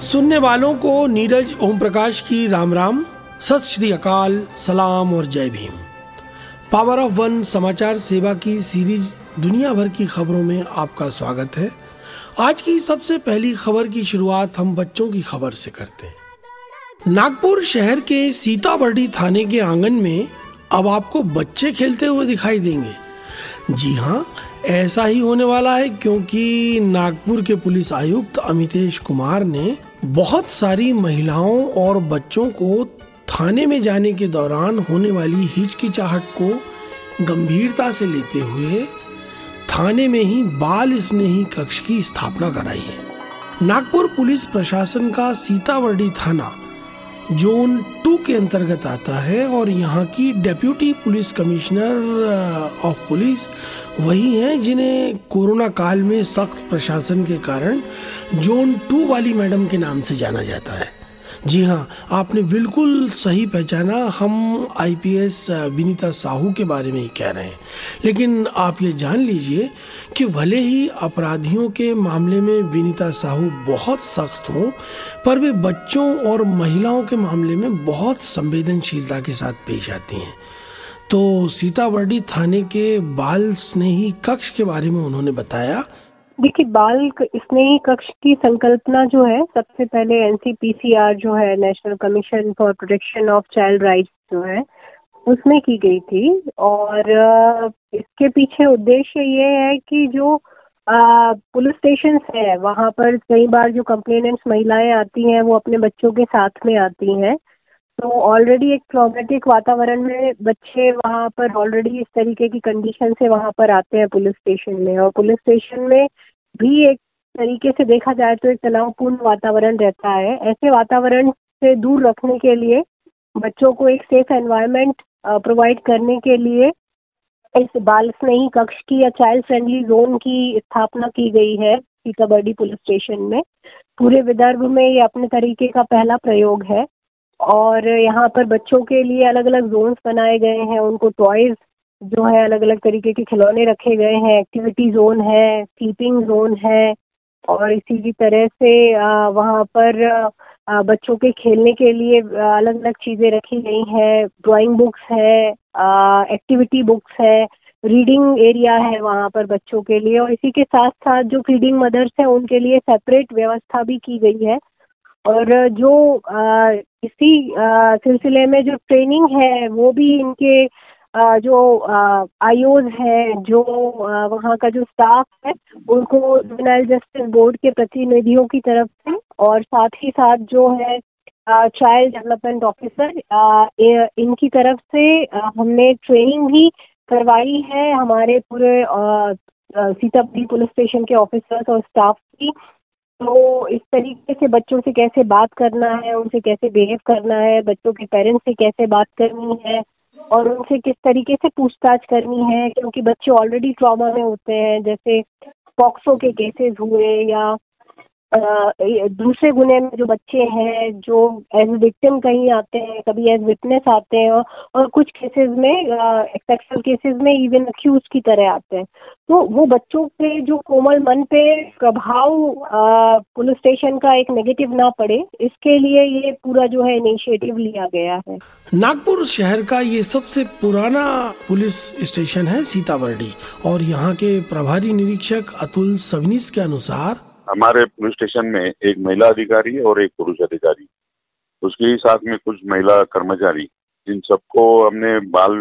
सुनने वालों को नीरज ओम प्रकाश की राम राम, सत श्री अकाल, सलाम और जय भीम। पावर ऑफ़ वन समाचार सेवा की सीरीज़ दुनिया भर की खबरों में आपका स्वागत है। आज की सबसे पहली खबर की शुरुआत हम बच्चों की खबर से करते हैं। नागपुर शहर के सीताबर्डी थाने के आँगन में अब आपको बच्चे खेलते हुए दिखाई देंगे। जी हाँ ऐसा ही होने वाला है क्योंकि नागपुर के पुलिस आयुक्त अमितेश कुमार ने बहुत सारी महिलाओं और बच्चों को थाने में जाने के दौरान होने वाली हिचकिचाहट को गंभीरता से लेते हुए थाने में ही बाल स्नेही कक्ष की स्थापना कराई है। नागपुर पुलिस प्रशासन का सीतावर्डी थाना जोन टू के अंतर्गत आता है और यहाँ की deputy police commissioner of police वही हैं जिन्हें कोरोना काल में सख्त प्रशासन के कारण जोन टू वाली मैडम के नाम से जाना जाता है। जी हाँ आपने बिल्कुल सही पहचाना। हम आईपीएस विनीता साहू के बारे में ही कह रहे हैं। लेकिन आप ये जान लीजिए कि भले ही अपराधियों के मामले में विनीता साहू बहुत सख्त हों, पर वे बच्चों और महिलाओं के मामले में बहुत संवेदनशीलता के साथ पेश आती हैं। तो सीतावर्डी थाने के बाल स्नेही कक्ष के बारे में उन्होंने बताया देखिए बाल स्नेही कक्ष की संकल्पना जो है, सबसे पहले एनसीपीसीआर जो है national commission for protection of child rights जो है, उसमें की गई थी। और इसके पीछे उद्देश्य ये है कि जो पुलिस स्टेशन है, वहाँ पर कई बार जो कंप्लेनेंट्स महिलाएँ आती हैं, वो अपने बच्चों के साथ में आती हैं। तो ऑलरेडी एक ट्रॉमेटिक वातावरण में बच्चे वहाँ पर ऑलरेडी इस तरीके की कंडीशन से वहाँ पर आते हैं पुलिस स्टेशन में। और पुलिस स्टेशन में भी एक तरीके से देखा जाए तो एक तनावपूर्ण वातावरण रहता है। ऐसे वातावरण से दूर रखने के लिए, बच्चों को एक सेफ़ एनवायरनमेंट प्रोवाइड करने के लिए इस बाल स्नेही कक्ष की या चाइल्ड फ्रेंडली जोन की स्थापना की गई है सीताबर्डी पुलिस स्टेशन में। पूरे विदर्भ में ये अपने तरीके का पहला प्रयोग है और यहाँ पर बच्चों के लिए अलग अलग जोन्स बनाए गए हैं। उनको टॉयज जो है अलग अलग तरीके के खिलौने रखे गए हैं एक्टिविटी जोन है स्लीपिंग जोन है और इसी तरह से वहाँ पर बच्चों के खेलने के लिए अलग अलग चीज़ें रखी गई हैं। ड्राइंग बुक्स है एक्टिविटी बुक्स है रीडिंग एरिया है वहाँ पर बच्चों के लिए और इसी के साथ साथ जो फीडिंग मदर्स हैं उनके लिए सेपरेट व्यवस्था भी की गई है और जो इसी सिलसिले में जो ट्रेनिंग है वो भी इनके जो आईओज है, जो वहाँ का जो स्टाफ है, उनको जुवेनाइल जस्टिस बोर्ड के प्रतिनिधियों की तरफ़ से और साथ ही साथ जो है चाइल्ड डेवलपमेंट ऑफिसर इनकी तरफ़ से हमने ट्रेनिंग भी करवाई है हमारे पूरे सीतापुरी पुलिस स्टेशन के ऑफिसर्स और स्टाफ की। तो इस तरीके से बच्चों से कैसे बात करना है, उनसे कैसे बिहेव करना है, बच्चों के पेरेंट्स से कैसे बात करनी है और उनसे किस तरीके से पूछताछ करनी है, क्योंकि बच्चे ऑलरेडी ट्रॉमा में होते हैं, जैसे पॉक्सो के केसेस हुए या दूसरे गुने में जो बच्चे हैं, जो एज विक्टिम कहीं आते हैं, कभी एज विटनेस आते हैं और कुछ केसेस में सेक्सुअल केसेस में इवन अक्यूज की तरह आते हैं। तो वो बच्चों के जो कोमल मन पे प्रभाव पुलिस स्टेशन का एक नेगेटिव ना पड़े, इसके लिए ये पूरा जो है इनिशिएटिव लिया गया है। नागपुर शहर का ये सबसे पुराना पुलिस स्टेशन है सीतावर्डी और यहाँ के प्रभारी निरीक्षक अतुल सवनीस के अनुसार हमारे पुलिस स्टेशन में एक महिला अधिकारी और एक पुरुष अधिकारी, उसके ही साथ में कुछ महिला कर्मचारी, जिन सबको हमने बाल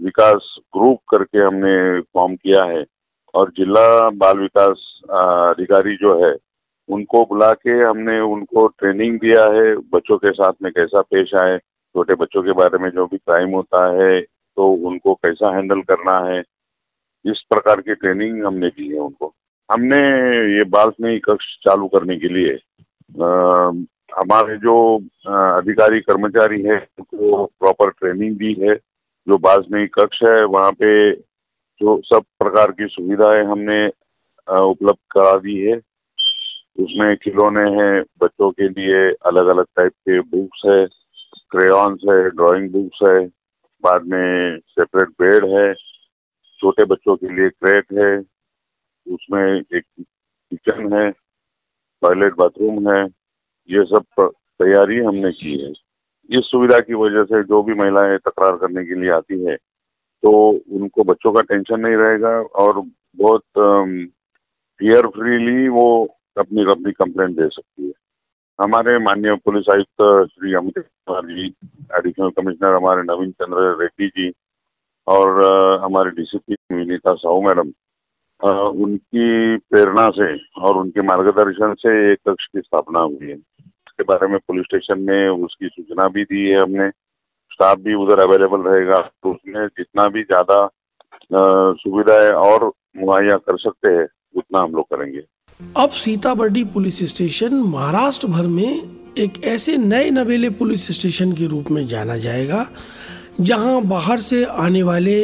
विकास ग्रुप करके हमने फॉर्म किया है और जिला बाल विकास अधिकारी जो है, उनको बुला के हमने उनको ट्रेनिंग दिया है, बच्चों के साथ में कैसा पेश आए, छोटे बच्चों के बारे में जो भी क्राइम होता है तो उनको कैसा हैंडल करना है, इस प्रकार की ट्रेनिंग हमने दी है उनको। हमने ये बाल स्नेही कक्ष चालू करने के लिए आ, हमारे जो अधिकारी कर्मचारी है उनको प्रॉपर ट्रेनिंग दी है जो बाल स्नेही कक्ष है वहाँ पे जो सब प्रकार की सुविधाएँ हमने उपलब्ध करा दी है। उसमें खिलौने हैं बच्चों के लिए अलग अलग टाइप के बुक्स है क्रेयॉन्स है ड्राइंग बुक्स है बाद में सेपरेट बेड है छोटे बच्चों के लिए क्रेट है उसमें एक किचन है टॉयलेट बाथरूम है, ये सब तैयारी हमने की है। इस सुविधा की वजह से जो भी महिलाएँ तकरार करने के लिए आती है तो उनको बच्चों का टेंशन नहीं रहेगा और बहुत फियर फ्रीली वो अपनी अपनी कंप्लेंट दे सकती है। हमारे माननीय पुलिस आयुक्त श्री अमित कुमार जी एडिशनल कमिश्नर हमारे नवीन चंद्र रेड्डी जी और हमारे डीसीपी विनीता साहू मैडम उनकी प्रेरणा से और उनके मार्गदर्शन से एक कक्ष की स्थापना हुई है। इसके बारे में पुलिस स्टेशन में उसकी सूचना भी दी है हमने। स्टाफ भी उधर अवेलेबल रहेगा तो उसमें जितना भी ज़्यादा सुविधाएँ और मुहैया कर सकते हैं, उतना हम लोग करेंगे। अब सीताबर्डी पुलिस स्टेशन महाराष्ट्र भर में एक ऐसे नए नवेले पुलिस स्टेशन के रूप में जाना जाएगा, जहाँ बाहर से आने वाले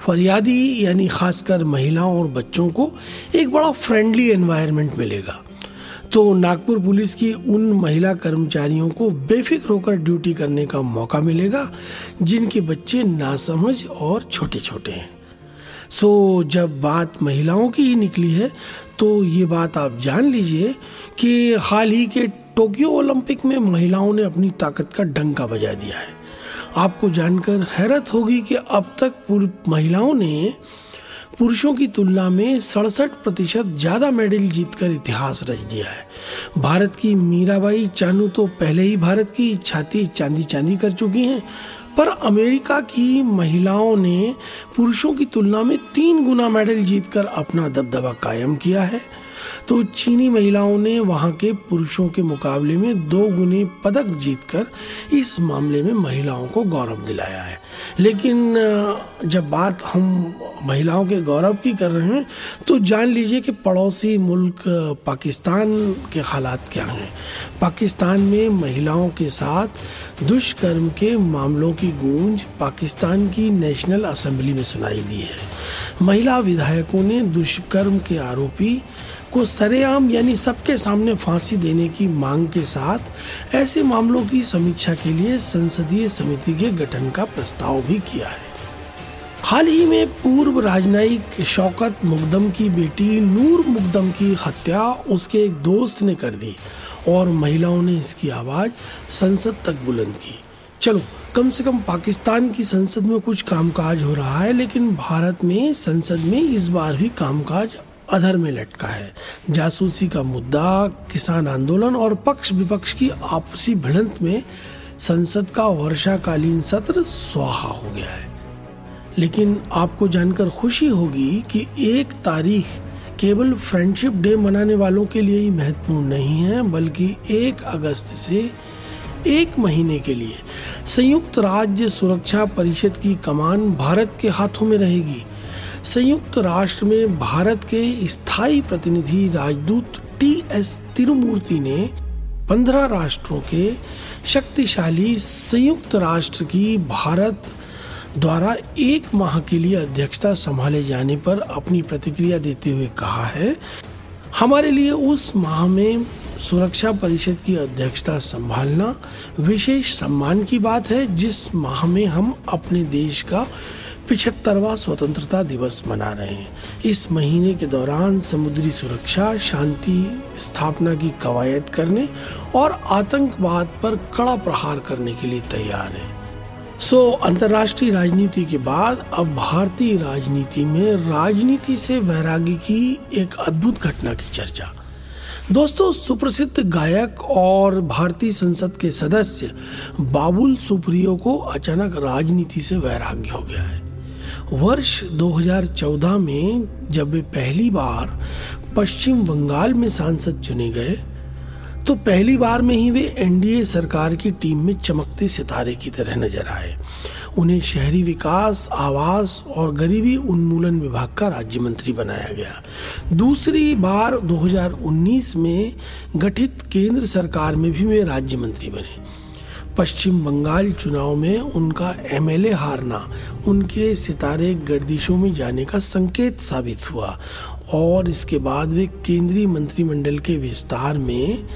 फरियादी, यानी खासकर महिलाओं और बच्चों को एक बड़ा फ्रेंडली एनवायरनमेंट मिलेगा। तो नागपुर पुलिस की उन महिला कर्मचारियों को बेफिक्र होकर ड्यूटी करने का मौका मिलेगा, जिनके बच्चे नासमझ और छोटे छोटे हैं। सो जब बात महिलाओं की ही निकली है तो ये बात आप जान लीजिए कि हाल ही के टोक्यो ओलंपिक में महिलाओं ने अपनी ताकत का डंका बजा दिया है। आपको जानकर हैरत होगी कि अब तक महिलाओं ने पुरुषों की तुलना में सड़सठ प्रतिशत ज़्यादा मेडल जीतकर इतिहास रच दिया है। भारत की मीराबाई चानू तो पहले ही भारत की छाती चांदी चांदी कर चुकी हैं, पर अमेरिका की महिलाओं ने पुरुषों की तुलना में तीन गुना मेडल जीतकर अपना दबदबा कायम किया है। तो चीनी महिलाओं ने वहाँ के पुरुषों के मुकाबले में दो गुने पदक जीतकर इस मामले में महिलाओं को गौरव दिलाया है। लेकिन जब बात हम महिलाओं के गौरव की कर रहे हैं तो जान लीजिए कि पड़ोसी मुल्क पाकिस्तान के हालात क्या हैं। पाकिस्तान में महिलाओं के साथ दुष्कर्म के मामलों की गूंज पाकिस्तान की नेशनल असेंबली में सुनाई दी है। महिला विधायकों ने दुष्कर्म के आरोपी को सरेआम यानी सबके सामने फांसी देने की मांग के साथ ऐसे मामलों की समीक्षा के लिए संसदीय समिति के गठन का प्रस्ताव भी किया है। हाल ही में पूर्व राजनयिक शौकत मुकदम की बेटी नूर मुकदम की हत्या उसके एक दोस्त ने कर दी और महिलाओं ने इसकी आवाज़ संसद तक बुलंद की। चलो, कम से कम पाकिस्तान की संसद में कुछ कामकाज हो रहा है, लेकिन भारत में संसद में इस बार भी कामकाज अधर में लटका है। जासूसी का मुद्दा, किसान आंदोलन और पक्ष विपक्ष की आपसी भिड़ंत में संसद का वर्षाकालीन सत्र स्वाहा हो गया है। लेकिन आपको जानकर खुशी होगी कि एक तारीख केवल फ्रेंडशिप डे मनाने वालों के लिए ही महत्वपूर्ण नहीं है, बल्कि एक अगस्त से एक महीने के लिए संयुक्त राज्य सुरक्षा परिषद की कमान भारत के हाथों में रहेगी। संयुक्त राष्ट्र में भारत के स्थायी प्रतिनिधि राजदूत टी एस तिरुमूर्ति ने पंद्रह राष्ट्रों के शक्तिशाली संयुक्त राष्ट्र की भारत द्वारा एक माह के लिए अध्यक्षता संभाले जाने पर अपनी प्रतिक्रिया देते हुए कहा है, हमारे लिए उस माह में सुरक्षा परिषद की अध्यक्षता संभालना विशेष सम्मान की बात है। जिस माह में हम अपने देश का पिछहत्तरवा स्वतंत्रता दिवस मना रहे हैं। इस महीने के दौरान समुद्री सुरक्षा शांति स्थापना की कवायद करने और आतंकवाद पर कड़ा प्रहार करने के लिए तैयार है। सो so, अंतर्राष्ट्रीय राजनीति के बाद अब भारतीय राजनीति में राजनीति से वैरागी की एक अद्भुत घटना की चर्चा। दोस्तों सुप्रसिद्ध गायक और भारतीय संसद के सदस्य बाबुल सुप्रियो को अचानक राजनीति से वैराग्य हो गया है। वर्ष 2014 में जब वे पहली बार पश्चिम बंगाल में सांसद चुने गए तो पहली बार में ही वे एनडीए सरकार की टीम में चमकते सितारे की तरह नज़र आए। उन्हें शहरी विकास, आवास और गरीबी उन्मूलन विभाग का राज्य मंत्री बनाया गया। दूसरी बार 2019 में गठित केंद्र सरकार में भी वे राज्य मंत्री बने। पश्चिम बंगाल चुनाव में उनका एमएलए हारना, उनके सितारे गर्दिशों में जाने का संकेत साबित हुआ। और इसके बाद वे केंद्रीय मंत्रिमंडल के विस्तार में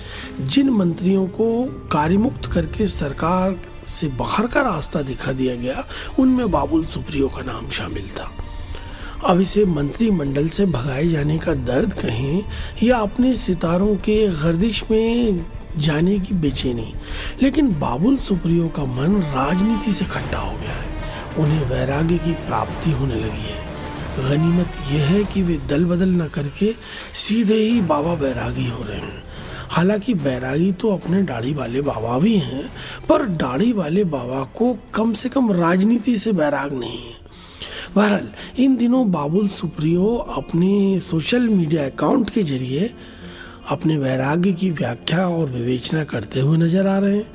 जिन मंत्रियों को कार्यमुक्त करके सरकार से बाहर का रास्ता दिखा दिया गया, उनमें बाबुल सुप्रियो का नाम शामिल था। अब इसे मंत्रिमंडल से भगाए जाने का दर्द कहें या अपने सितारों के गर्दिश में जाने की बेचैनी। लेकिन बाबुल सुप्रियो का मन राजनीति से खट्टा हो गया है। उन्हें वैराग्य की प्राप्ति होने लगी है। गनीमत यह है कि वे दल बदल न करके सीधे ही बाबा बैरागी हो रहे हैं। हालाँकि बैरागी तो अपने दाढ़ी वाले बाबा भी हैं, पर दाढ़ी वाले बाबा को कम से कम राजनीति से बैराग नहीं है। बहरहाल, इन दिनों बाबुल सुप्रियो अपने सोशल मीडिया अकाउंट के ज़रिए अपने वैराग्य की व्याख्या और विवेचना करते हुए नज़र आ रहे हैं।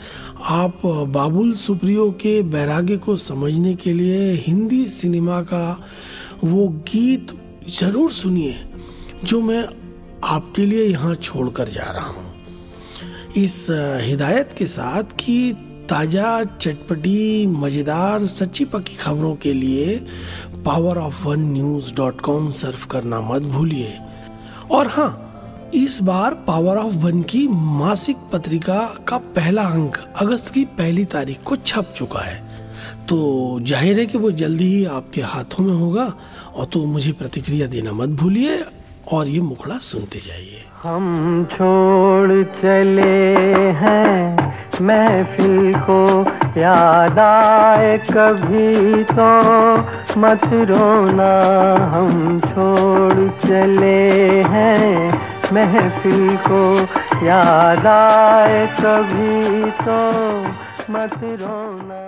आप बाबुल सुप्रियो के वैराग्य को समझने के लिए हिंदी सिनेमा का वो गीत ज़रूर सुनिए, जो मैं आपके लिए यहाँ छोड़कर जा रहा हूँ। इस हिदायत के साथ कि ताज़ा, चटपटी, मज़ेदार, सच्ची पक्की खबरों के लिए power of one news dot com surf करना मत भूलिए। और हाँ इस बार पावर ऑफ़ वन की मासिक पत्रिका का पहला अंक अगस्त की पहली तारीख को छप चुका है। तो ज़ाहिर है कि वो जल्दी ही आपके हाथों में होगा और तो मुझे प्रतिक्रिया देना मत भूलिए और ये मुखड़ा सुनते जाइए। हम छोड़ चले हैं, महफिल को याद आए कभी तो। मत रोना, हम छोड़ चले हैं महफिल को याद आए कभी तो मत रोना।